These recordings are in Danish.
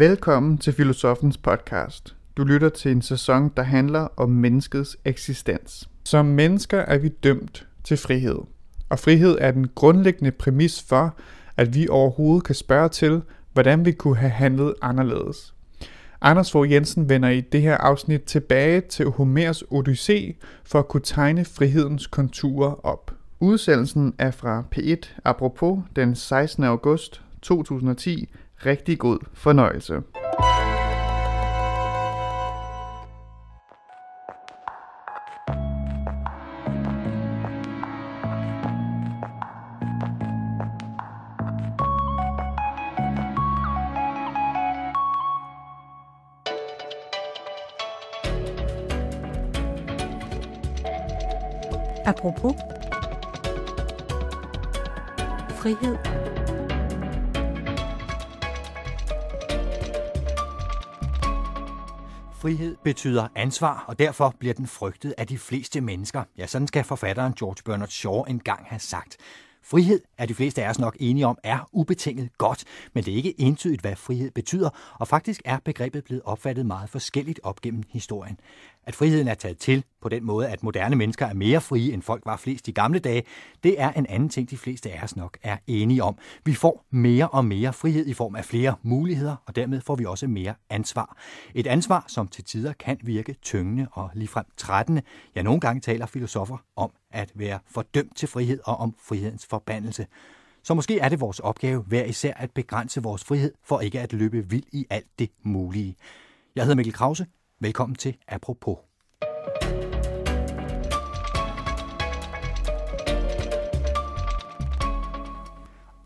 Velkommen til Filosofens podcast. Du lytter til en sæson, der handler om menneskets eksistens. Som mennesker er vi dømt til frihed. Og frihed er den grundlæggende præmis for, at vi overhovedet kan spørge til, hvordan vi kunne have handlet anderledes. Anders Fogh Jensen vender i det her afsnit tilbage til Homers Odyssé for at kunne tegne frihedens konturer op. Udsendelsen er fra P1 apropos den 16. august 2010. Rigtig god fornøjelse. Apropos frihed. Frihed betyder ansvar, og derfor bliver den frygtet af de fleste mennesker. Ja, sådan skal forfatteren George Bernard Shaw engang have sagt. Frihed er de fleste af os nok enige om er ubetinget godt, men det er ikke entydigt, hvad frihed betyder, og faktisk er begrebet blevet opfattet meget forskelligt op gennem historien. At friheden er taget til på den måde, at moderne mennesker er mere frie, end folk var flest i gamle dage, det er en anden ting, de fleste af os nok er enige om. Vi får mere og mere frihed i form af flere muligheder, og dermed får vi også mere ansvar. Et ansvar, som til tider kan virke tyngende og ligefrem trættende. Ja, nogle gange taler filosofer om at være fordømt til frihed og om frihedens forbandelse. Så måske er det vores opgave hver især at begrænse vores frihed, for ikke at løbe vild i alt det mulige. Jeg hedder Mikkel Krause. Velkommen til Apropos.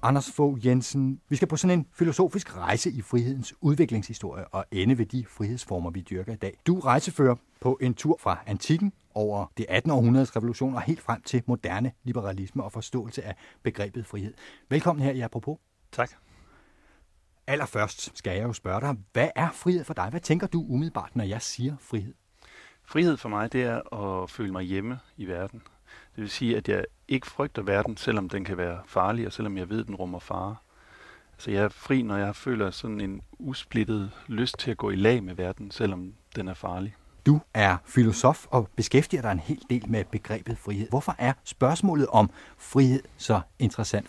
Anders Fogh Jensen, vi skal på sådan en filosofisk rejse i frihedens udviklingshistorie og ende ved de frihedsformer, vi dyrker i dag. Du rejsefører på en tur fra antikken over det 18. århundredes revolution og helt frem til moderne liberalisme og forståelse af begrebet frihed. Velkommen her i Apropos. Tak. Allerførst skal jeg jo spørge dig, hvad er frihed for dig? Hvad tænker du umiddelbart, når jeg siger frihed? Frihed for mig, det er at føle mig hjemme i verden. Det vil sige, at jeg ikke frygter verden, selvom den kan være farlig, og selvom jeg ved, at den rummer fare. Så jeg er fri, når jeg føler sådan en usplittet lyst til at gå i lag med verden, selvom den er farlig. Du er filosof og beskæftiger dig en hel del med begrebet frihed. Hvorfor er spørgsmålet om frihed så interessant?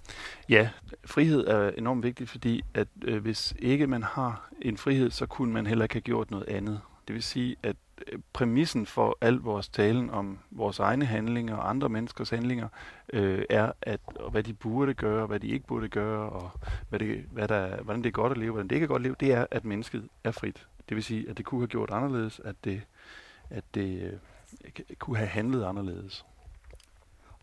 Ja, frihed er enormt vigtigt, fordi at øh, hvis ikke man har en frihed, så kunne man heller ikke have gjort noget andet. Det vil sige, at øh, præmissen for al vores talen om vores egne handlinger og andre menneskers handlinger øh, er, at hvad de burde gøre, hvad de ikke burde gøre, og hvad det, hvad der, hvordan det er godt at leve, hvordan det ikke er godt at leve, det er, at mennesket er frit. Det vil sige, at det kunne have gjort anderledes, at det, at det øh, kunne have handlet anderledes.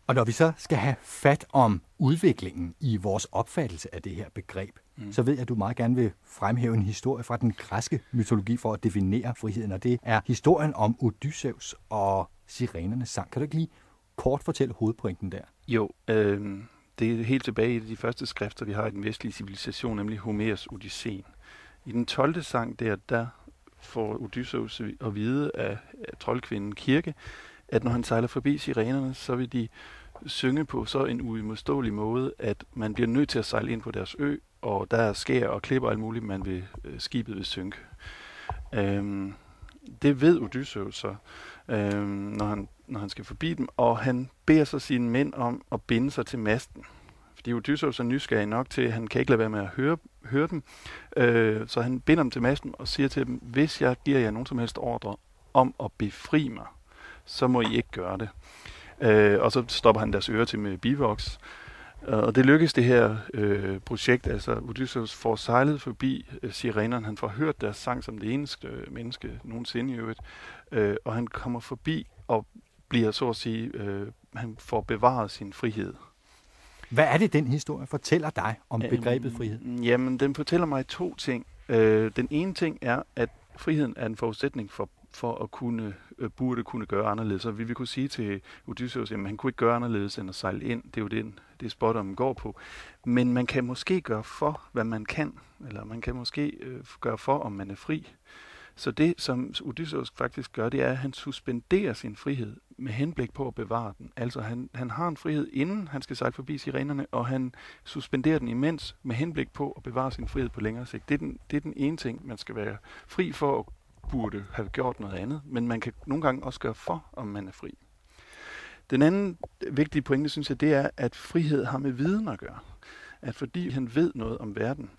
Og når vi så skal have fat om udviklingen i vores opfattelse af det her begreb, mm. så ved jeg, at du meget gerne vil fremhæve en historie fra den græske mytologi for at definere friheden, og det er historien om Odysseus og sirenernes sang. Kan du ikke lige kort fortælle hovedpointen der? Jo, øh, det er helt tilbage i de første skrifter, vi har i den vestlige civilisation, nemlig Homers Odysseen. I den 12. sang der, der får Odysseus at vide af, af troldkvinden Kirke, at når han sejler forbi sirenerne, så vil de synge på så en uimodståelig måde, at man bliver nødt til at sejle ind på deres ø, og der er skær og klipper alt muligt, man vil øh, skibet vil synke. Øhm, det ved Odysseus så, øhm, når, han, når han skal forbi dem, og han beder så sine mænd om at binde sig til masten. Fordi Odysseus er nysgerrig nok til, at han kan ikke lade være med at høre, høre dem. Øh, så han binder dem til masten og siger til dem, hvis jeg giver jer nogen som helst ordre om at befri mig, så må I ikke gøre det. Øh, og så stopper han deres ører til med bivoks. Øh, og det lykkes det her øh, projekt, altså Odysseus får sejlet forbi øh, sirenerne, han får hørt deres sang som det eneste øh, menneske nogensinde i øvrigt, øh, og han kommer forbi og bliver så at sige, øh, han får bevaret sin frihed. Hvad er det, den historie fortæller dig om begrebet øhm, frihed? Jamen, den fortæller mig to ting. Øh, den ene ting er, at friheden er en forudsætning for for at kunne, øh, burde kunne gøre anderledes. Så vi vil kunne sige til Odysseus, at han kunne ikke gøre anderledes end at sejle ind. Det er jo det, det spot, går på. Men man kan måske gøre for, hvad man kan, eller man kan måske øh, gøre for, om man er fri. Så det, som Odysseus faktisk gør, det er, at han suspenderer sin frihed med henblik på at bevare den. Altså han, han har en frihed, inden han skal sejle forbi sirenerne, og han suspenderer den imens med henblik på at bevare sin frihed på længere sigt. Det er den, det er den ene ting, man skal være fri for at burde have gjort noget andet, men man kan nogle gange også gøre for, om man er fri. Den anden vigtige pointe, synes jeg, det er, at frihed har med viden at gøre. At fordi han ved noget om verden,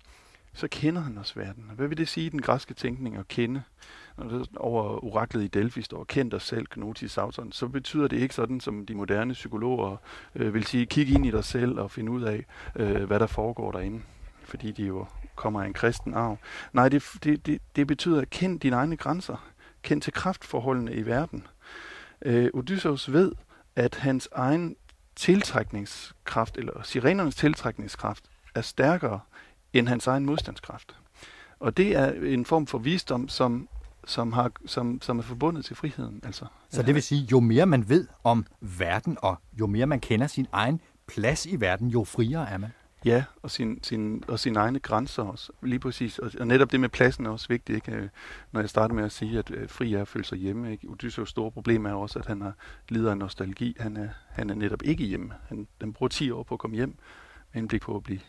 så kender han også verden. Hvad vil det sige i den græske tænkning at kende? Når det over oraklet i Delphi står, kend dig selv, Gnotis Sauton, så betyder det ikke sådan, som de moderne psykologer øh, vil sige, kig ind i dig selv og finde ud af, øh, hvad der foregår derinde. Fordi de jo kommer af en kristen arv. Nej, det, det, det, det betyder, at kend dine egne grænser. Kend til kraftforholdene i verden. Øh, Odysseus ved, at hans egen tiltrækningskraft, eller sirenernes tiltrækningskraft, er stærkere end hans egen modstandskraft. Og det er en form for visdom, som, som, har, som, som er forbundet til friheden. Altså, Så det vil sige, jo mere man ved om verden, og jo mere man kender sin egen plads i verden, jo friere er man. Ja, og, sin, sin, og sine egne grænser også. Lige præcis. Og, og netop det med pladsen er også vigtigt, ikke? Øh, når jeg starter med at sige, at øh, fri er at føle sig hjemme. Ikke? Odysseus store problem er også, at han har lider af nostalgi. Han er, han er netop ikke hjemme. Han, han bruger 10 år på at komme hjem, med henblik på at blive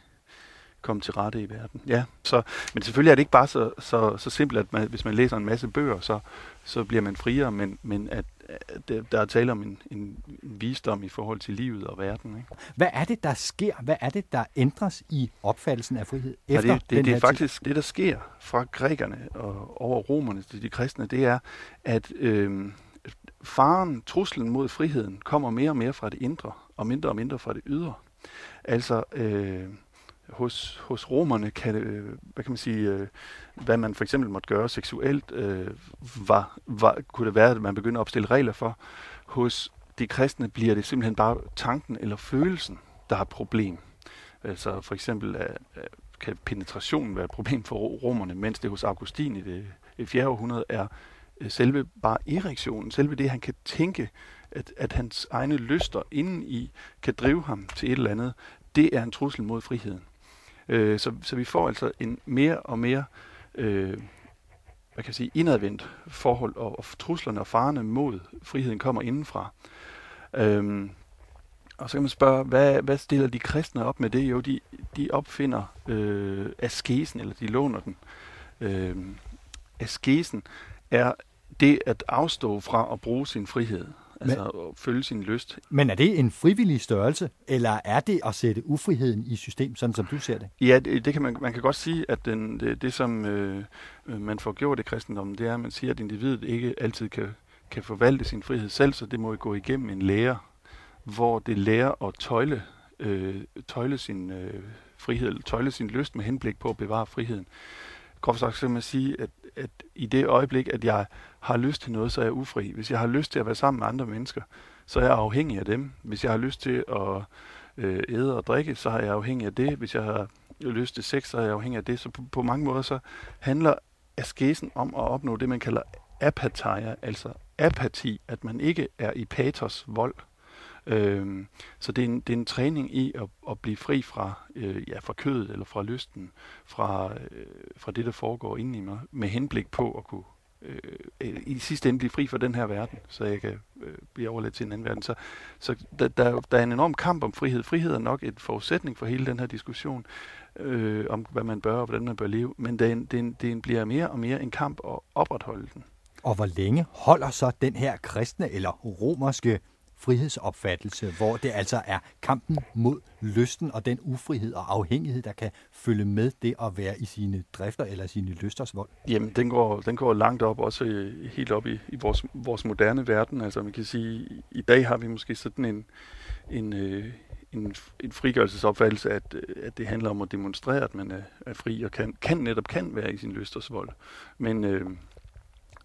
komme til rette i verden. Ja, så, men selvfølgelig er det ikke bare så, så, så simpelt, at man, hvis man læser en masse bøger, så, så bliver man friere, men, men at, at der er tale om en, en visdom i forhold til livet og verden. Ikke? Hvad er det, der sker? Hvad er det, der ændres i opfattelsen af frihed efter ja, det, det, den det er faktisk det, der sker fra grækerne og over romerne til de kristne, det er, at øh, faren, truslen mod friheden, kommer mere og mere fra det indre, og mindre og mindre fra det ydre. Altså, øh, hos, hos romerne kan øh, hvad kan man sige, øh, hvad man for eksempel måtte gøre seksuelt, øh, var, var, kunne det være, at man begynder at opstille regler for. Hos de kristne bliver det simpelthen bare tanken eller følelsen, der er et problem. Altså for eksempel øh, øh, kan penetrationen være et problem for romerne, mens det hos Augustin i det, i 4. århundrede er øh, selve bare erektionen, selve det, han kan tænke, at, at hans egne lyster inden i kan drive ham til et eller andet, det er en trussel mod friheden. Øh, så, så vi får altså en mere og mere øh, hvad kan jeg sige, indadvendt forhold, og, og truslerne og farerne mod friheden kommer indenfra. Øhm, og så kan man spørge, hvad, hvad stiller de kristne op med det? Jo, de, de opfinder øh, askesen, eller de låner den. Øh, askesen er det at afstå fra at bruge sin frihed. Altså men, at følge sin lyst. Men er det en frivillig størrelse, eller er det at sætte ufriheden i system, sådan som du ser det? Ja, det, det kan man, man kan godt sige, at den, det, det som øh, man får gjort i kristendommen, det er, at man siger, at individet ikke altid kan, kan forvalte sin frihed selv, så det må gå igennem en lærer, hvor det lærer at tøjle, øh, tøjle sin øh, frihed, tøjle sin lyst med henblik på at bevare friheden. Groft sagt så kan man sige, at at i det øjeblik, at jeg har lyst til noget, så er jeg ufri. Hvis jeg har lyst til at være sammen med andre mennesker, så er jeg afhængig af dem. Hvis jeg har lyst til at øh, æde og drikke, så er jeg afhængig af det. Hvis jeg har lyst til sex, så er jeg afhængig af det. Så på, på mange måder så handler askesen om at opnå det, man kalder apatheia, altså apati, at man ikke er i patos vold. Øhm, så det er, en, det er en træning i at, at blive fri fra, øh, ja, fra kødet eller fra lysten, fra, øh, fra det, der foregår inde i mig, med henblik på at kunne Øh, øh, i sidste ende blive fri fra den her verden, så jeg kan øh, blive overladt til en anden verden. Så, så der, der, der er en enorm kamp om frihed. Frihed er nok et forudsætning for hele den her diskussion øh, om, hvad man bør og hvordan man bør leve, men det, den, den det, det bliver mere og mere en kamp at opretholde den. Og hvor længe holder så den her kristne eller romerske frihedsopfattelse, hvor det altså er kampen mod lysten og den ufrihed og afhængighed, der kan følge med det at være i sine drifter eller sine lysters vold? Jamen, den går, den går langt op, også øh, helt op i, i vores, vores moderne verden. Altså, man kan sige, i dag har vi måske sådan en, en, øh, en, en frigørelsesopfattelse, at, øh, at det handler om at demonstrere, at man er, er fri og kan, kan netop kan være i sin lysters vold. Men, øh,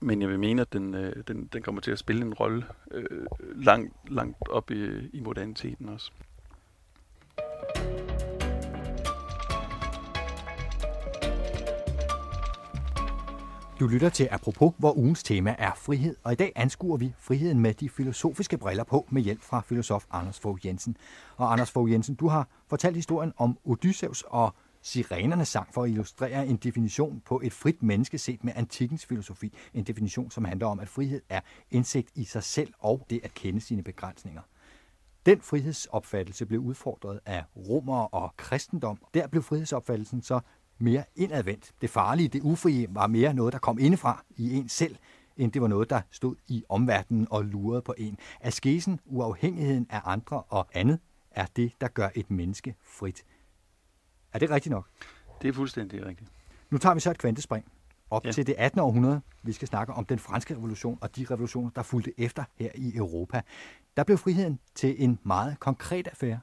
men jeg vil mene, at den, øh, den, den kommer til at spille en rolle øh, langt, langt op i, i moderniteten også. Du lytter til Apropos, hvor ugens tema er frihed, og i dag anskuer vi friheden med de filosofiske briller på med hjælp fra filosof Anders Fogh Jensen. Og Anders Fogh Jensen, du har fortalt historien om Odysseus og Sirenernes sang for at illustrere en definition på et frit menneske set med antikkens filosofi. En definition, som handler om, at frihed er indsigt i sig selv og det at kende sine begrænsninger. Den frihedsopfattelse blev udfordret af romere og kristendom. Der blev frihedsopfattelsen så mere indadvendt. Det farlige, det ufrie, var mere noget, der kom indefra i en selv, end det var noget, der stod i omverdenen og lurede på en. Askesen, uafhængigheden af andre og andet, er det, der gør et menneske frit. Er det rigtigt nok? Det er fuldstændig rigtigt. Nu tager vi så et kvantespring op Ja. til det 18. århundrede. Vi skal snakke om den franske revolution og de revolutioner, der fulgte efter her i Europa. Der blev friheden til en meget konkret affære.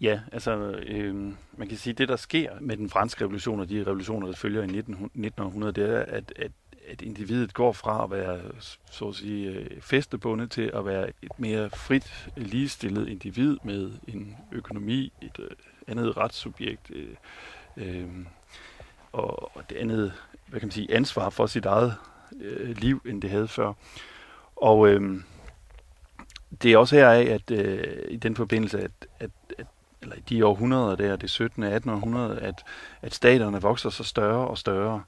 Ja, altså øh, man kan sige, at det der sker med den franske revolution og de revolutioner, der følger i 1900 1900, det er, at, at, at individet går fra at være så at sige øh, fæstebundet til at være et mere frit, ligestillet individ med en økonomi, et øh, andet retssubjekt øh, øh, og, og det andet, hvad kan man sige, ansvar for sit eget øh, liv, end det havde før. Og øh, det er også heraf, at øh, i den forbindelse, at, at, at eller i de århundreder der, det 17. og 18. århundrede, at, at staterne vokser så større og større.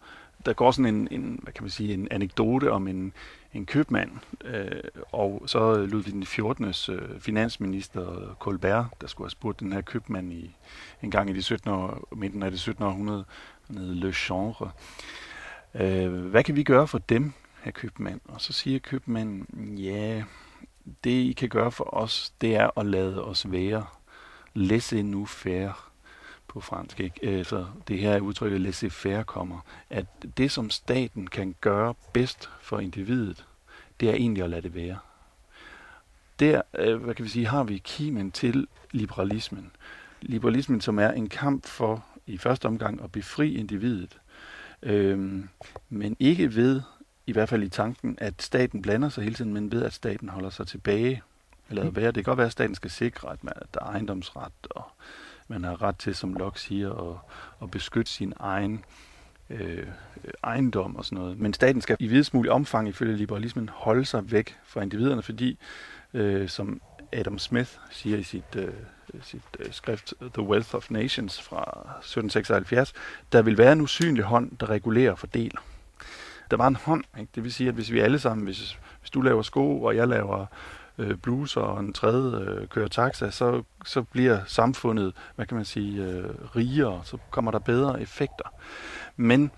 Der går sådan en, en hvad kan man sige, en anekdote om en, en købmand, øh, og så Ludvig den 14. Øh, finansminister Colbert, der skulle have spurgt den her købmand i, en gang i de 17. år, midten af det 17. århundrede, nede Le Chanvre. Øh, hvad kan vi gøre for dem, her købmand? Og så siger købmanden, ja, det I kan gøre for os, det er at lade os være. Laissez nous faire på fransk. Ikke? Øh, Så det her udtrykket laissez faire kommer. At det, som staten kan gøre bedst for individet, det er egentlig at lade det være. Der, øh, hvad kan vi sige, har vi kimen til liberalismen. Liberalismen, som er en kamp for i første omgang at befri individet, øhm, men ikke ved, i hvert fald i tanken, at staten blander sig hele tiden, men ved, at staten holder sig tilbage. Eller være. Det kan godt være, at staten skal sikre, at, man, at der er ejendomsret, og man har ret til, som Locke siger, at, at beskytte sin egen øh, ejendom og sådan noget. Men staten skal i videst mulig omfang ifølge liberalismen holde sig væk fra individerne, fordi, øh, som Adam Smith siger i sit, øh, sit øh, skrift The Wealth of Nations fra 1776, der vil være en usynlig hånd, der regulerer og fordeler. Der var en hånd, ikke? det vil sige, at hvis vi alle sammen, hvis, hvis du laver sko, og jeg laver øh, bluser, og en tredje øh, kører taxa, så, så bliver samfundet, hvad kan man sige, øh, rigere, så kommer der bedre effekter. Men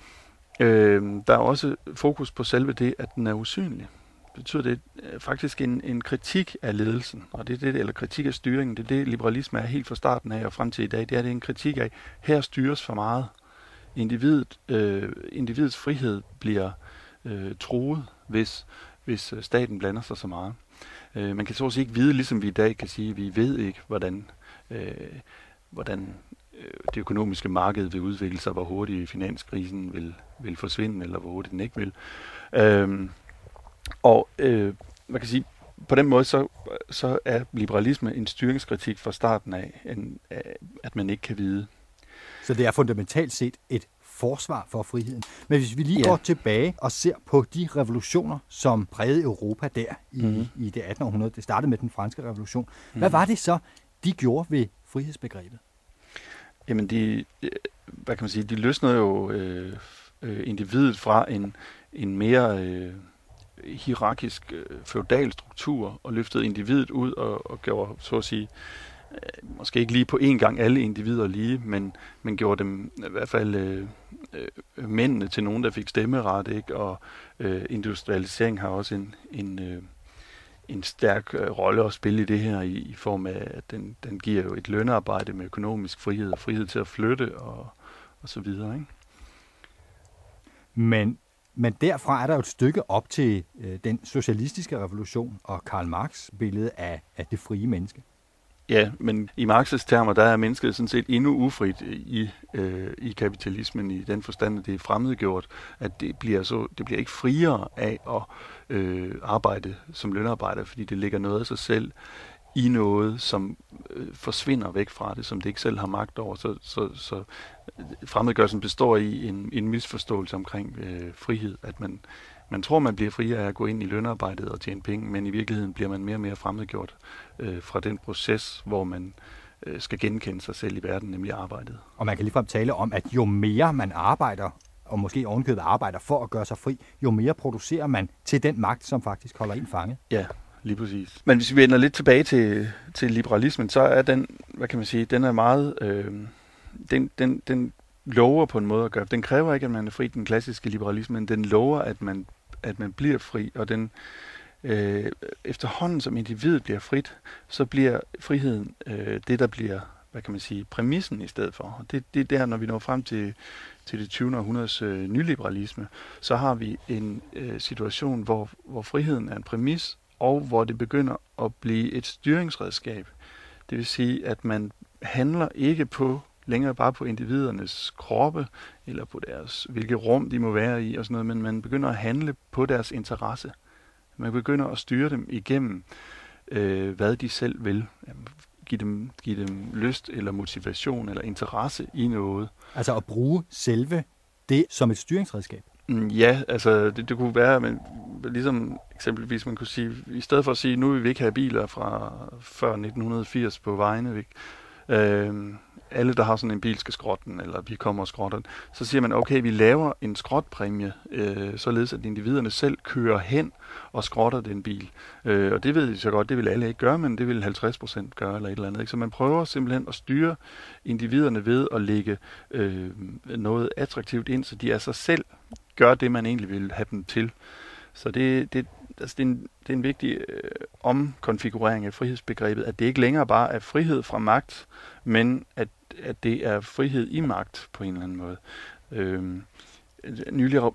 øh, der er også fokus på selve det, at den er usynlig. Betyder det øh, faktisk en, en kritik af ledelsen, og det er det, eller kritik af styringen, det er det, liberalisme er helt fra starten af og frem til i dag, det er det en kritik af, her styres for meget. Individet, øh, individets frihed bliver øh, truet, hvis, hvis øh, staten blander sig så meget. Øh, man kan så at sige ikke vide, ligesom vi i dag kan sige, vi ved ikke, hvordan, øh, hvordan øh, det økonomiske marked vil udvikle sig, hvor hurtigt finanskrisen vil, vil forsvinde, eller hvor hurtigt den ikke vil. Øh, og øh, man kan sige, på den måde, så, så er liberalisme en styringskritik fra starten af, en, at man ikke kan vide. Så det er fundamentalt set et forsvar for friheden. Men hvis vi lige Ja. går tilbage og ser på de revolutioner, som prægede Europa der i, Mhm. mm. i det 18. århundrede, det startede med den franske revolution, hvad var det så, de gjorde ved frihedsbegrebet? Jamen, de, hvad kan man sige, de løsnede jo øh, øh, individet fra en, en mere øh, hierarkisk øh, feudal struktur og løftede individet ud og, og gjorde, så at sige, øh, måske ikke lige på én gang alle individer lige, men, men gjorde dem i hvert fald øh, øh, mændene til nogen, der fik stemmeret, ikke? og øh, industrialisering har også en, en, øh, en stærk øh, rolle at spille i det her, i, i form af, at den, den giver jo et lønarbejde med økonomisk frihed og frihed til at flytte og, og så videre. Ikke? Men, men derfra er der jo et stykke op til øh, den socialistiske revolution og Karl Marx billede af, af det frie menneske. Ja, men i Marx's termer, der er mennesket sådan set endnu ufrit i, øh, i kapitalismen i den forstand, at det er fremmedgjort, at det bliver, så, det bliver ikke friere af at øh, arbejde som lønarbejder, fordi det ligger noget af sig selv i noget, som øh, forsvinder væk fra det, som det ikke selv har magt over. Så, så, så øh, fremmedgørelsen består i en, en misforståelse omkring øh, frihed, at man, man tror, man bliver friere af at gå ind i lønarbejdet og tjene penge, men i virkeligheden bliver man mere og mere fremmedgjort øh, fra den proces, hvor man øh, skal genkende sig selv i verden, nemlig arbejdet. Og man kan ligefrem tale om, at jo mere man arbejder, og måske ovenkøbet arbejder for at gøre sig fri, jo mere producerer man til den magt, som faktisk holder en fanget. Ja, lige præcis. Men hvis vi vender lidt tilbage til, til liberalismen, så er den, hvad kan man sige, den er meget, øh, den, den, den lover på en måde at gøre. Den kræver ikke, at man er fri, den klassiske liberalisme, men den lover, at man, at man bliver fri, og den, øh, efterhånden som individet bliver frit, så bliver friheden øh, det, der bliver, hvad kan man sige, præmissen i stedet for. Og det, det er der, når vi når frem til, til det 20. århundredes øh, nyliberalisme, så har vi en øh, situation, hvor, hvor friheden er en præmis, og hvor det begynder at blive et styringsredskab. Det vil sige, at man handler ikke på længere bare på individernes kroppe, eller på deres, hvilke rum de må være i og sådan noget, men man begynder at handle på deres interesse. Man begynder at styre dem igennem, øh, hvad de selv vil. Give dem, give dem lyst eller motivation eller interesse i noget. Altså at bruge selve det som et styringsredskab? Mm, ja, altså det, det kunne være, men ligesom eksempelvis man kunne sige, i stedet for at sige, nu vil vi ikke have biler fra før 1980 på vejene, vi, øh, alle, der har sådan en bil, skal skrotte den, eller vi kommer og skrotter den. Så siger man, okay, vi laver en skrotpræmie, øh, således at individerne selv kører hen og skrotter den bil. Øh, og det ved de så godt, det vil alle ikke gøre, men det vil 50 procent gøre, eller et eller andet. Ikke? Så man prøver simpelthen at styre individerne ved at lægge øh, noget attraktivt ind, så de af sig selv gør det, man egentlig vil have dem til. Så det, det, altså det, er, en, det er en vigtig øh, omkonfigurering af frihedsbegrebet, at det ikke længere bare er frihed fra magt, men at, at det er frihed i magt på en eller anden måde. Øh,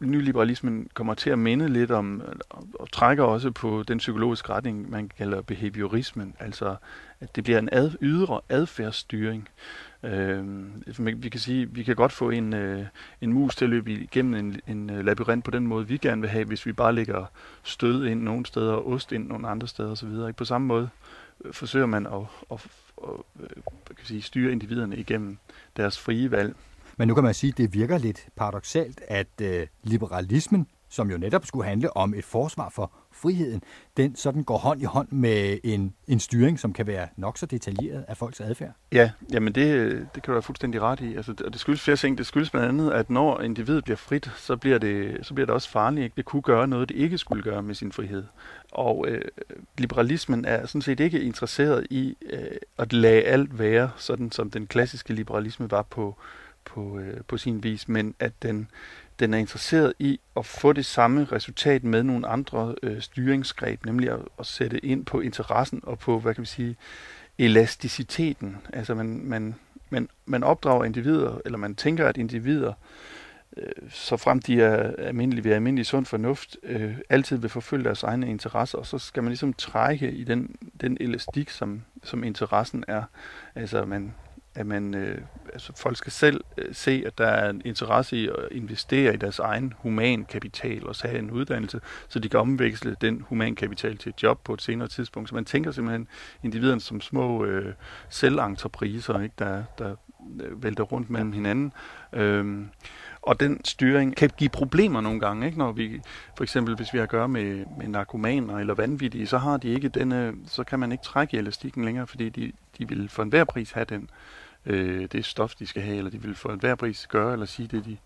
nyliberalismen kommer til at minde lidt om, øh, og trækker også på den psykologiske retning, man kalder behaviorismen, altså at det bliver en ad, ydre adfærdsstyring. Øh, vi kan sige, vi kan godt få en, øh, en mus til at løbe igennem en, en øh, labyrint på den måde, vi gerne vil have, hvis vi bare lægger stød ind nogle steder og ost ind nogle andre steder osv. På samme måde øh, forsøger man at, at, at, øh, at kan sige, styre individerne igennem deres frie valg. Men nu kan man sige, at det virker lidt paradoxalt, at øh, liberalismen, som jo netop skulle handle om et forsvar for friheden, den sådan går hånd i hånd med en, en styring, som kan være nok så detaljeret af folks adfærd. Ja, jamen det, det kan du være fuldstændig ret i. Altså, det skyldes flere ting. Det skyldes blandt andet, at når individet bliver frit, så bliver det, så bliver det også farligt. Ikke? Det kunne gøre noget, det ikke skulle gøre med sin frihed. Og øh, liberalismen er sådan set ikke interesseret i øh, at lade alt være, sådan som den klassiske liberalisme var på, på, øh, på sin vis, men at den den er interesseret i at få det samme resultat med nogle andre øh, styringsgreb, nemlig at, at sætte ind på interessen og på, hvad kan vi sige, elasticiteten. Altså man, man, man, man opdrager individer, eller man tænker, at individer, øh, så frem de er almindelige ved almindelig sund fornuft, øh, altid vil forfølge deres egne interesser, og så skal man ligesom trække i den, den elastik, som, som interessen er. Altså man, at man, øh, altså folk skal selv øh, se, at der er en interesse i at investere i deres egen human kapital og have en uddannelse, så de kan omveksle den human kapital til et job på et senere tidspunkt. Så man tænker simpelthen individerne som små øh, selventrepriser, ikke, der, der øh, vælter rundt mellem hinanden. Øhm, og den styring kan give problemer nogle gange, ikke? når vi for eksempel hvis vi har at gøre med, med narkomaner eller vanvittige, så har de ikke denne, så kan man ikke trække i elastikken længere, fordi de, de vil for enhver pris have den øh, det stof, de skal have, eller de vil for enhver pris gøre eller sige det, de,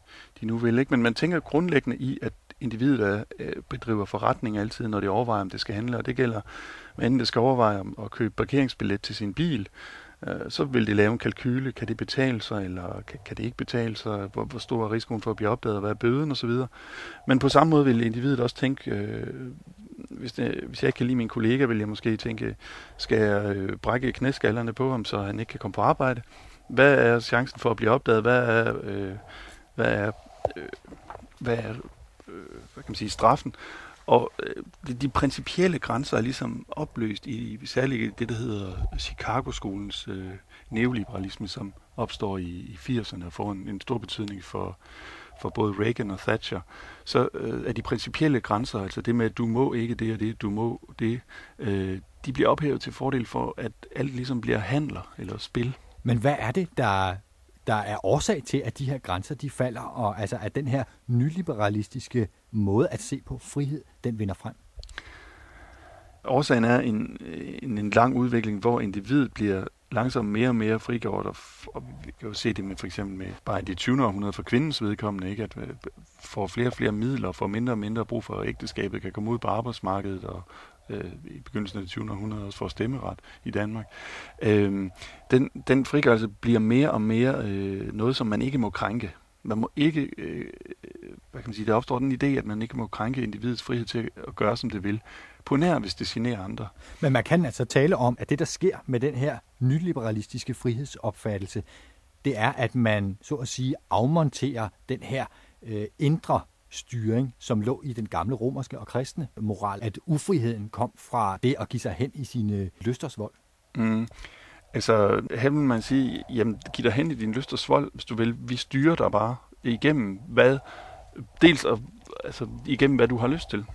de nu vil. Ikke? Men man tænker grundlæggende i, at individet er, øh, bedriver forretning altid, når de overvejer, om det skal handle, og det gælder, hvad enten det skal overveje om at købe parkeringsbillet til sin bil, øh, så vil de lave en kalkyle, kan det betale sig, eller kan, kan det ikke betale sig, hvor, hvor stor er risikoen for at blive opdaget, hvad er bøden osv. Men på samme måde vil individet også tænke, øh, hvis, det, hvis jeg ikke kan lide min kollega, vil jeg måske tænke, skal jeg øh, brække knæskallerne på ham, så han ikke kan komme på arbejde? Hvad er chancen for at blive opdaget? Hvad er, øh, hvad er, øh, hvad er øh, hvad kan man sige, straffen? Og øh, de, de principielle grænser er ligesom opløst i, særligt det, der hedder Chicago-skolens øh, neoliberalisme, som opstår i, i 80'erne og får en, en stor betydning for, for både Reagan og Thatcher, så øh, er de principielle grænser, altså det med, at du må ikke det og det, du må det, øh, de bliver ophævet til fordel for, at alt ligesom bliver handler eller spil. Men hvad er det, der, der er årsag til, at de her grænser de falder, og altså at den her nyliberalistiske måde at se på frihed, den vinder frem? Årsagen er en, en, en lang udvikling, hvor individet bliver langsomt mere og mere frigjort, og, og vi kan jo se det med for eksempel med bare det 20. århundrede for kvindens vedkommende, ikke? at øh, får flere og flere midler, får mindre og mindre brug for ægteskabet, kan komme ud på arbejdsmarkedet og øh, i begyndelsen af det 20. århundrede også får stemmeret i Danmark. Øh, den, den frigørelse bliver mere og mere øh, noget, som man ikke må krænke. Man må ikke, øh, hvad kan man sige, der opstår den idé, at man ikke må krænke individets frihed til at gøre, som det vil. På nær, hvis det generer andre. Men man kan altså tale om, at det, der sker med den her nyliberalistiske frihedsopfattelse, det er, at man så at sige afmonterer den her øh, indre styring, som lå i den gamle romerske og kristne moral, at ufriheden kom fra det at give sig hen i sine lysters vold. Mm. Altså, her vil man sige, jamen, giv dig hen i din lyst og svold, hvis du vil. Vi styrer dig bare igennem, hvad, dels og, altså, igennem, hvad du har lyst til.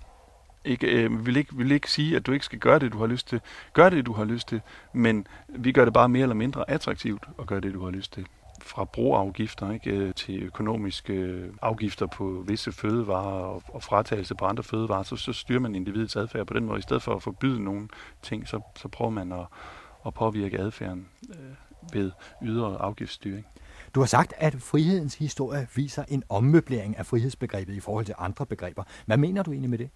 Ikke, øh, vi vil ikke, vil ikke sige, at du ikke skal gøre det, du har lyst til. Gør det, du har lyst til, men vi gør det bare mere eller mindre attraktivt at gøre det, du har lyst til fra broafgifter ikke, øh, til økonomiske øh, afgifter på visse fødevarer og, og fratagelse på andre fødevarer, så, så styrer man individets adfærd på den måde. I stedet for at forbyde nogle ting, så, så prøver man at, at påvirke adfærden øh, ved ydre afgiftsstyring. Du har sagt, at frihedens historie viser en ommøblering af frihedsbegrebet i forhold til andre begreber. Hvad mener du egentlig med det?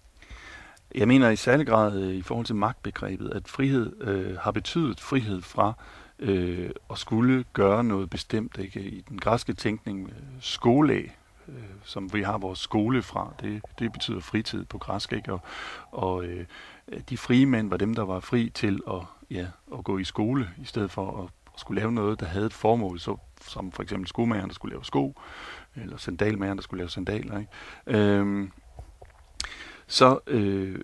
Jeg mener i særlig grad øh, i forhold til magtbegrebet, at frihed øh, har betydet frihed fra øh, at skulle gøre noget bestemt. Ikke? I den græske tænkning, øh, skole, øh, som vi har vores skole fra, det, det betyder fritid på græsk. Ikke? Og, og øh, de frie mænd var dem, der var fri til at, ja, at gå i skole, i stedet for at, skulle lave noget, der havde et formål, så, som for eksempel skomageren, der skulle lave sko, eller sandalmageren, der skulle lave sandaler. Ikke? Øhm, så øh,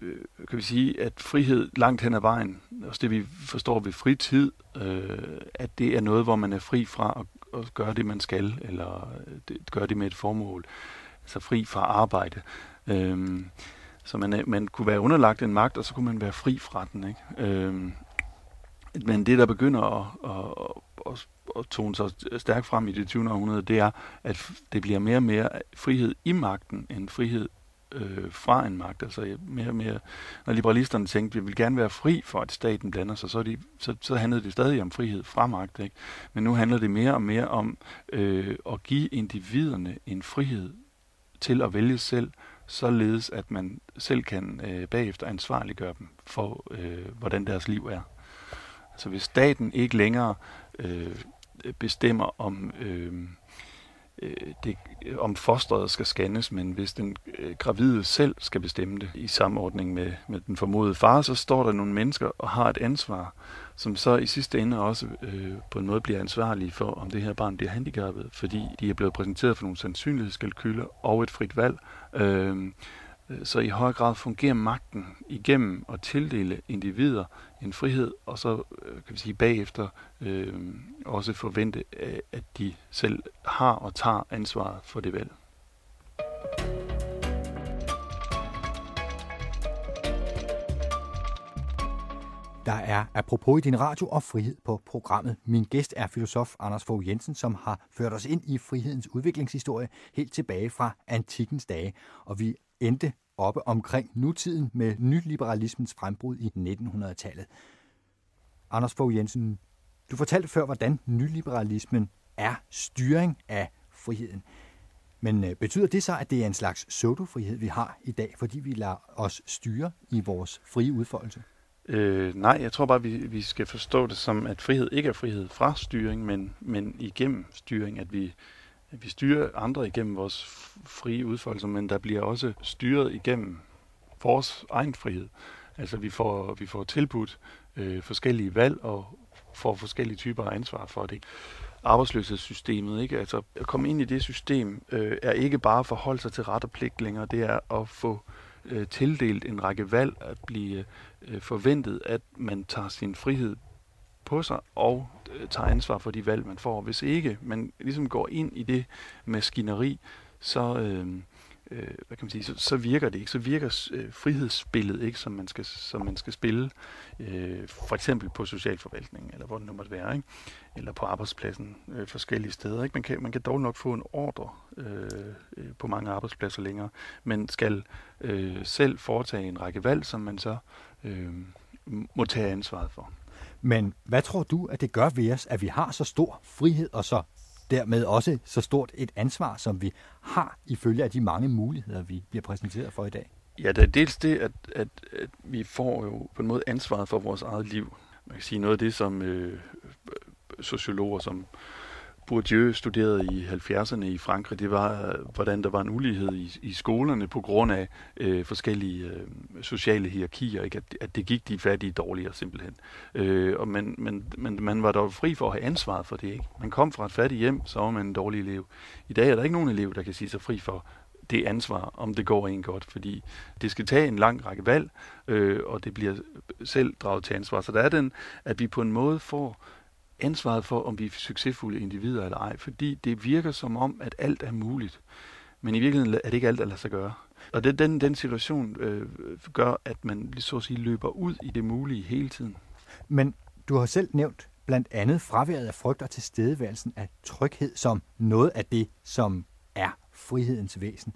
kan vi sige, at frihed langt hen ad vejen, også det vi forstår ved fritid, øh, at det er noget, hvor man er fri fra at, at gøre det, man skal, eller øh, det, gøre det med et formål, altså fri fra arbejde. Øh, så man, øh, man kunne være underlagt en magt, og så kunne man være fri fra den. Ikke? Øh, men det, der begynder at, at, at, at tone sig stærkt frem i det 20. århundrede, det er, at det bliver mere og mere frihed i magten, end frihed øh, fra en magt. Altså mere og mere, når liberalisterne tænkte, at vi vil gerne være fri for, at staten blander sig, så, de, så, så handlede det stadig om frihed fra magt. Ikke? Men nu handler det mere og mere om øh, at give individerne en frihed til at vælge selv, således at man selv kan øh, bagefter ansvarliggøre dem for, øh, hvordan deres liv er. Altså hvis staten ikke længere øh, bestemmer om... Øh, øh, det, øh, om fosteret skal scannes, men hvis den øh, gravide selv skal bestemme det i samordning med, med den formodede far, så står der nogle mennesker og har et ansvar, som så i sidste ende også øh, på en måde bliver ansvarlige for, om det her barn bliver handicappet, fordi de er blevet præsenteret for nogle sandsynlighedskalkyler og et frit valg. Øh, Øh, så i høj grad fungerer magten igennem at tildele individer en frihed, og så øh, kan vi sige bagefter øh, også forvente, øh, at de selv har og tager ansvaret for det valg. Der er apropos i din radio og frihed på programmet. Min gæst er filosof Anders Fogh Jensen, som har ført os ind i frihedens udviklingshistorie helt tilbage fra antikkens dage. Og vi endte oppe omkring nutiden med nyliberalismens frembrud i 1900-tallet. Anders Fogh Jensen, du fortalte før, hvordan nyliberalismen er styring af friheden. Men øh, betyder det så, at det er en slags pseudofrihed, vi har i dag, fordi vi lader os styre i vores frie udfoldelse? Øh, nej, jeg tror bare, vi, vi skal forstå det som, at frihed ikke er frihed fra styring, men, men igennem styring, at vi, vi styrer andre igennem vores frie udfoldelse, men der bliver også styret igennem vores egen frihed. Altså vi får, vi får tilbudt øh, forskellige valg og får forskellige typer af ansvar for det. Arbejdsløshedssystemet, ikke? Altså at komme ind i det system øh, er ikke bare at forholde sig til ret og pligt længere, det er at få øh, tildelt en række valg, at blive øh, forventet, at man tager sin frihed på sig og øh, tager ansvar for de valg, man får. Hvis ikke man ligesom går ind i det maskineri, så, øh, øh, hvad kan man sige, så, så virker det ikke. Så virker øh, frihedsspillet ikke, som man skal, som man skal spille. Øh, for eksempel på socialforvaltningen, eller hvor det nu måtte være, ikke? eller på arbejdspladsen øh, forskellige steder. Ikke? Man, kan, man kan dog nok få en ordre øh, øh på mange arbejdspladser længere, men skal øh, selv foretage en række valg, som man så øh, må tage ansvaret for. Men hvad tror du, at det gør ved os, at vi har så stor frihed og så dermed også så stort et ansvar, som vi har ifølge af de mange muligheder, vi bliver præsenteret for i dag? Ja, det er dels det, at, at, at vi får jo på en måde ansvaret for vores eget liv. Man kan sige noget af det, som øh, sociologer som Bourdieu studerede i 70'erne i Frankrig, det var, øh, hvordan der var en ulighed i, i skolerne på grund af øh, forskellige øh, sociale hierarkier, ikke? At, at det gik de fattige dårligere simpelthen. Øh, og man, man, man, man var dog fri for at have ansvaret for det. Ikke? Man kom fra et fattigt hjem, så var man en dårlig elev. I dag er der ikke nogen elev, der kan sige sig fri for det ansvar, om det går en godt, fordi det skal tage en lang række valg, øh, og det bliver selv draget til ansvar. Så der er den, at vi på en måde får ansvaret for, om vi er succesfulde individer eller ej, fordi det virker som om, at alt er muligt. Men i virkeligheden er det ikke alt, der lader sig gøre. Og det, den, den situation øh, gør, at man så at sige, løber ud i det mulige hele tiden. Men du har selv nævnt blandt andet fraværet af frygt og tilstedeværelsen af tryghed som noget af det, som er frihedens væsen.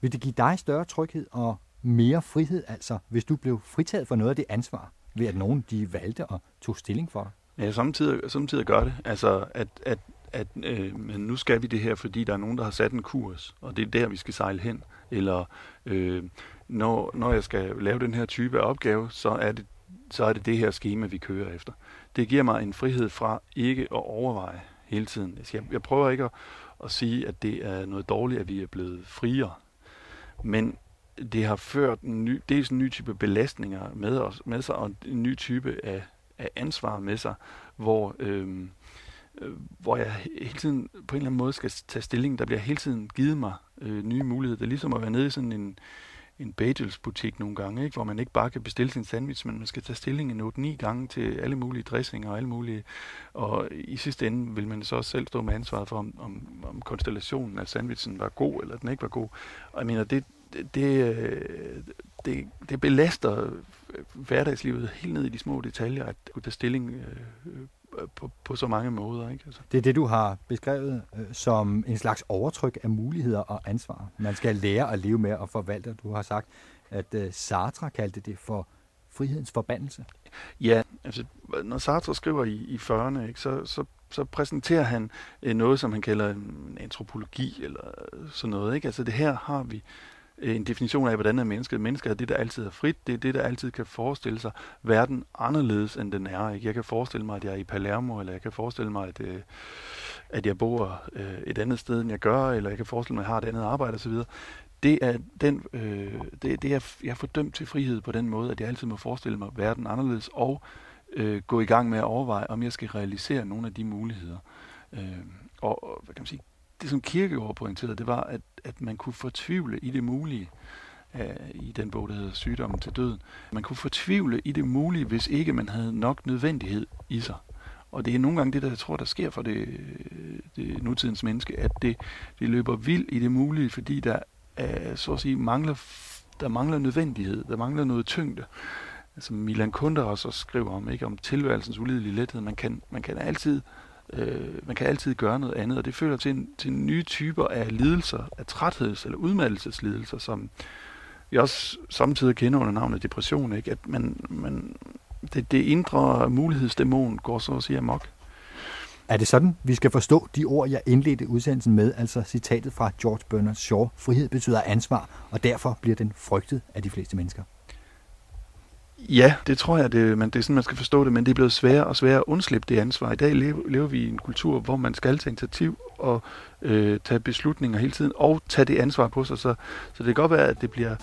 Vil det give dig større tryghed og mere frihed, altså hvis du blev fritaget for noget af det ansvar, ved at nogen de valgte og tog stilling for dig? Jeg samtidig, samtidig gør det. Altså, at, at, at øh, men nu skal vi det her, fordi der er nogen, der har sat en kurs, og det er der, vi skal sejle hen. Eller øh, når, når jeg skal lave den her type af opgave, så er det så er det det her schema, vi kører efter. Det giver mig en frihed fra ikke at overveje hele tiden. Altså, jeg, jeg prøver ikke at, at sige, at det er noget dårligt, at vi er blevet friere. Men det har ført en ny, dels en ny type belastninger med, os, med sig, og en ny type af af ansvar med sig, hvor, øhm, øh, hvor jeg hele tiden på en eller anden måde skal tage stilling. Der bliver hele tiden givet mig øh, nye muligheder. Det er ligesom at være nede i sådan en, en bagels butik nogle gange, ikke? hvor man ikke bare kan bestille sin sandwich, men man skal tage stilling en 8-9 gange til alle mulige dressinger og alle mulige. Og i sidste ende vil man så også selv stå med ansvaret for, om, om, om konstellationen af sandwichen var god, eller den ikke var god. Og jeg mener, det, det, øh, det, øh, det, belaster hverdagslivet helt ned i de små detaljer, at kunne tage stilling øh, på, på så mange måder. Ikke? Altså. Det er det, du har beskrevet øh, som en slags overtryk af muligheder og ansvar. Man skal lære at leve med og forvalte. Du har sagt, at øh, Sartre kaldte det for frihedens forbandelse. Ja, altså når Sartre skriver i, i 40'erne, ikke, så, så, så præsenterer han øh, noget, som han kalder en antropologi eller sådan noget. Ikke? Altså det her har vi Øh, Øh, en definition af, hvordan er mennesket. Mennesket er det, der altid er frit. Det er det, der altid kan forestille sig verden anderledes, end den er. Ikke? Jeg kan forestille mig, at jeg er i Palermo, eller jeg kan forestille mig, at, øh, at jeg bor øh, et andet sted, end jeg gør, eller jeg kan forestille mig, at jeg har et andet arbejde osv. Det er, den, øh, det, det er, jeg er fordømt til frihed på den måde, at jeg altid må forestille mig verden anderledes, og øh, gå i gang med at overveje, om jeg skal realisere nogle af de muligheder. Øh, og hvad kan man sige, det, som Kierkegaard pointerede, det var, at, at man kunne fortvivle i det mulige uh, i den bog, der hedder Sygdommen til døden. Man kunne fortvivle i det mulige, hvis ikke man havde nok nødvendighed i sig. Og det er nogle gange det, der jeg tror, der sker for det, det nutidens menneske, at det, det løber vild i det mulige, fordi der er, så at sige mangler, der mangler nødvendighed, der mangler noget tyngde. Som Milan Kundera også skriver om, ikke om tilværelsens ulidelige lethed. Man kan, man kan altid Øh, Øh, man kan altid gøre noget andet, og det fører til, en, til nye typer af lidelser, af trætheds- eller udmattelseslidelser, som vi også samtidig kender under navnet depression, ikke? at man, man, det, det indre mulighedsdæmon går så at sige amok. Er det sådan, vi skal forstå de ord, jeg indledte udsendelsen med, altså citatet fra George Bernard Shaw, frihed betyder ansvar, og derfor bliver den frygtet af de fleste mennesker? Ja, det tror jeg, det, men det er sådan, man skal forstå det, men det er blevet sværere og sværere at undslippe det ansvar. I dag lever, lever vi i en kultur, hvor man skal tage initiativ og øh, tage beslutninger hele tiden, og tage det ansvar på sig. Så, så det kan godt være, at det bliver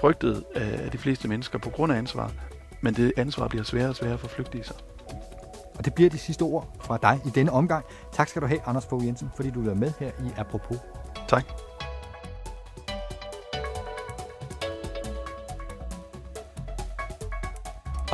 frygtet af de fleste mennesker på grund af ansvar, men det ansvar bliver sværere og sværere for flygtige sig. Og det bliver de sidste ord fra dig i denne omgang. Tak skal du have, Anders Fogh Jensen, fordi du er med her i Apropos. Tak.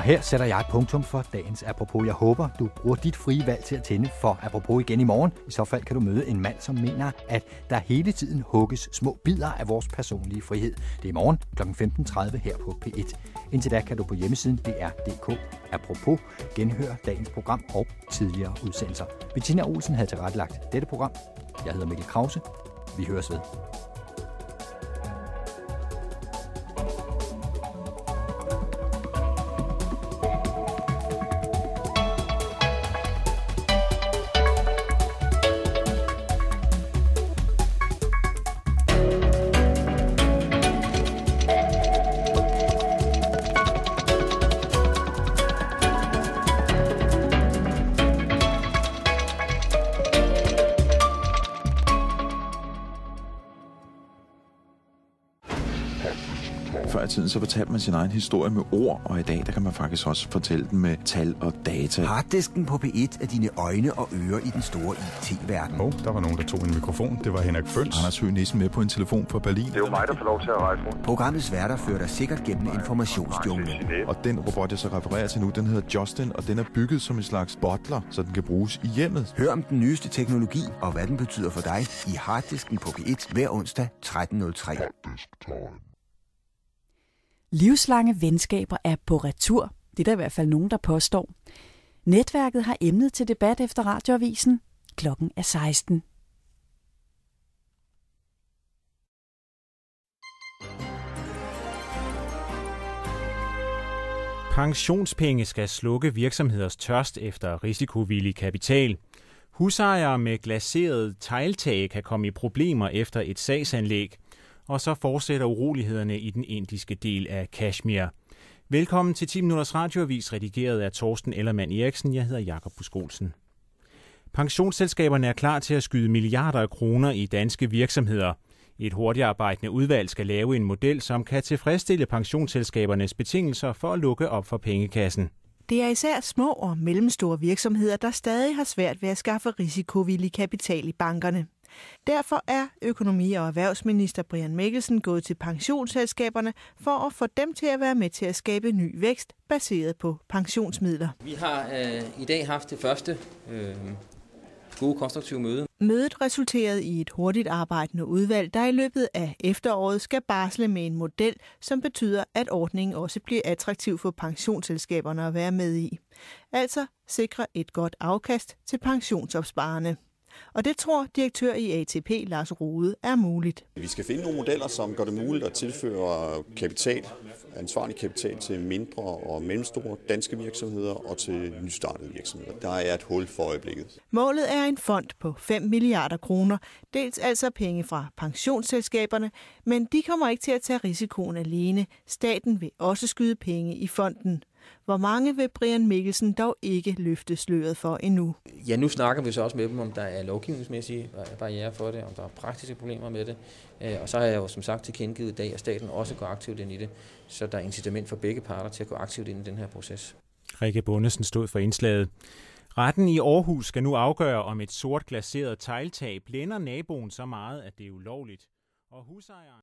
Og her sætter jeg et punktum for dagens Apropos. Jeg håber, du bruger dit frie valg til at tænde for Apropos igen i morgen. I så fald kan du møde en mand, som mener, at der hele tiden hugges små bidder af vores personlige frihed. Det er i morgen kl. 15.30 her på P1. Indtil da kan du på hjemmesiden dr.dk apropos genhøre dagens program og tidligere udsendelser. Bettina Olsen havde tilrettelagt dette program. Jeg hedder Mikkel Krause. Vi høres ved. Tiden så fortalte man sin egen historie med ord, og i dag der kan man faktisk også fortælle den med tal og data. Harddisken på P1 er dine øjne og ører i den store IT-verden. Åh, oh, der var nogen, der tog en mikrofon. Det var Henrik Føns. Anders Høgh Nissen med på en telefon fra Berlin. Det er jo mig, der får lov til at rejse rundt. Programmets værter fører dig sikkert gennem informationsjunglen. Og den robot, jeg så refererer til nu, den hedder Justin, og den er bygget som en slags butler, så den kan bruges i hjemmet. Hør om den nyeste teknologi og hvad den betyder for dig i Harddisken på P1 hver onsdag 13.03. Livslange venskaber er på retur. Det er der i hvert fald nogen, der påstår. Netværket har emnet til debat efter radioavisen. Klokken er 16. Pensionspenge skal slukke virksomheders tørst efter risikovillig kapital. Husejere med glaseret tegltag kan komme i problemer efter et sagsanlæg og så fortsætter urolighederne i den indiske del af Kashmir. Velkommen til 10 Minutters Radioavis, redigeret af Torsten Ellermann Eriksen. Jeg hedder Jakob Buskolsen. Pensionsselskaberne er klar til at skyde milliarder af kroner i danske virksomheder. Et hurtigarbejdende udvalg skal lave en model, som kan tilfredsstille pensionsselskabernes betingelser for at lukke op for pengekassen. Det er især små og mellemstore virksomheder, der stadig har svært ved at skaffe risikovillig kapital i bankerne. Derfor er økonomi- og erhvervsminister Brian Mikkelsen gået til pensionsselskaberne for at få dem til at være med til at skabe ny vækst baseret på pensionsmidler. Vi har øh, i dag haft det første øh, gode konstruktive møde. Mødet resulterede i et hurtigt arbejdende udvalg, der i løbet af efteråret skal barsle med en model, som betyder, at ordningen også bliver attraktiv for pensionsselskaberne at være med i. Altså sikre et godt afkast til pensionsopsparerne. Og det tror direktør i ATP, Lars Rode, er muligt. Vi skal finde nogle modeller, som gør det muligt at tilføre kapital, ansvarlig kapital til mindre og mellemstore danske virksomheder og til nystartede virksomheder. Der er et hul for øjeblikket. Målet er en fond på 5 milliarder kroner, dels altså penge fra pensionsselskaberne, men de kommer ikke til at tage risikoen alene. Staten vil også skyde penge i fonden. Hvor mange vil Brian Mikkelsen dog ikke løfte sløret for endnu? Ja, nu snakker vi så også med dem, om der er lovgivningsmæssige barriere for det, om der er praktiske problemer med det. Øh, og så har jeg jo som sagt tilkendegivet i dag, at staten også går aktivt ind i det, så der er incitament for begge parter til at gå aktivt ind i den her proces. Rikke Bundesen stod for indslaget. Retten i Aarhus skal nu afgøre, om et sort glaseret tegltag blænder naboen så meget, at det er ulovligt. Og husejeren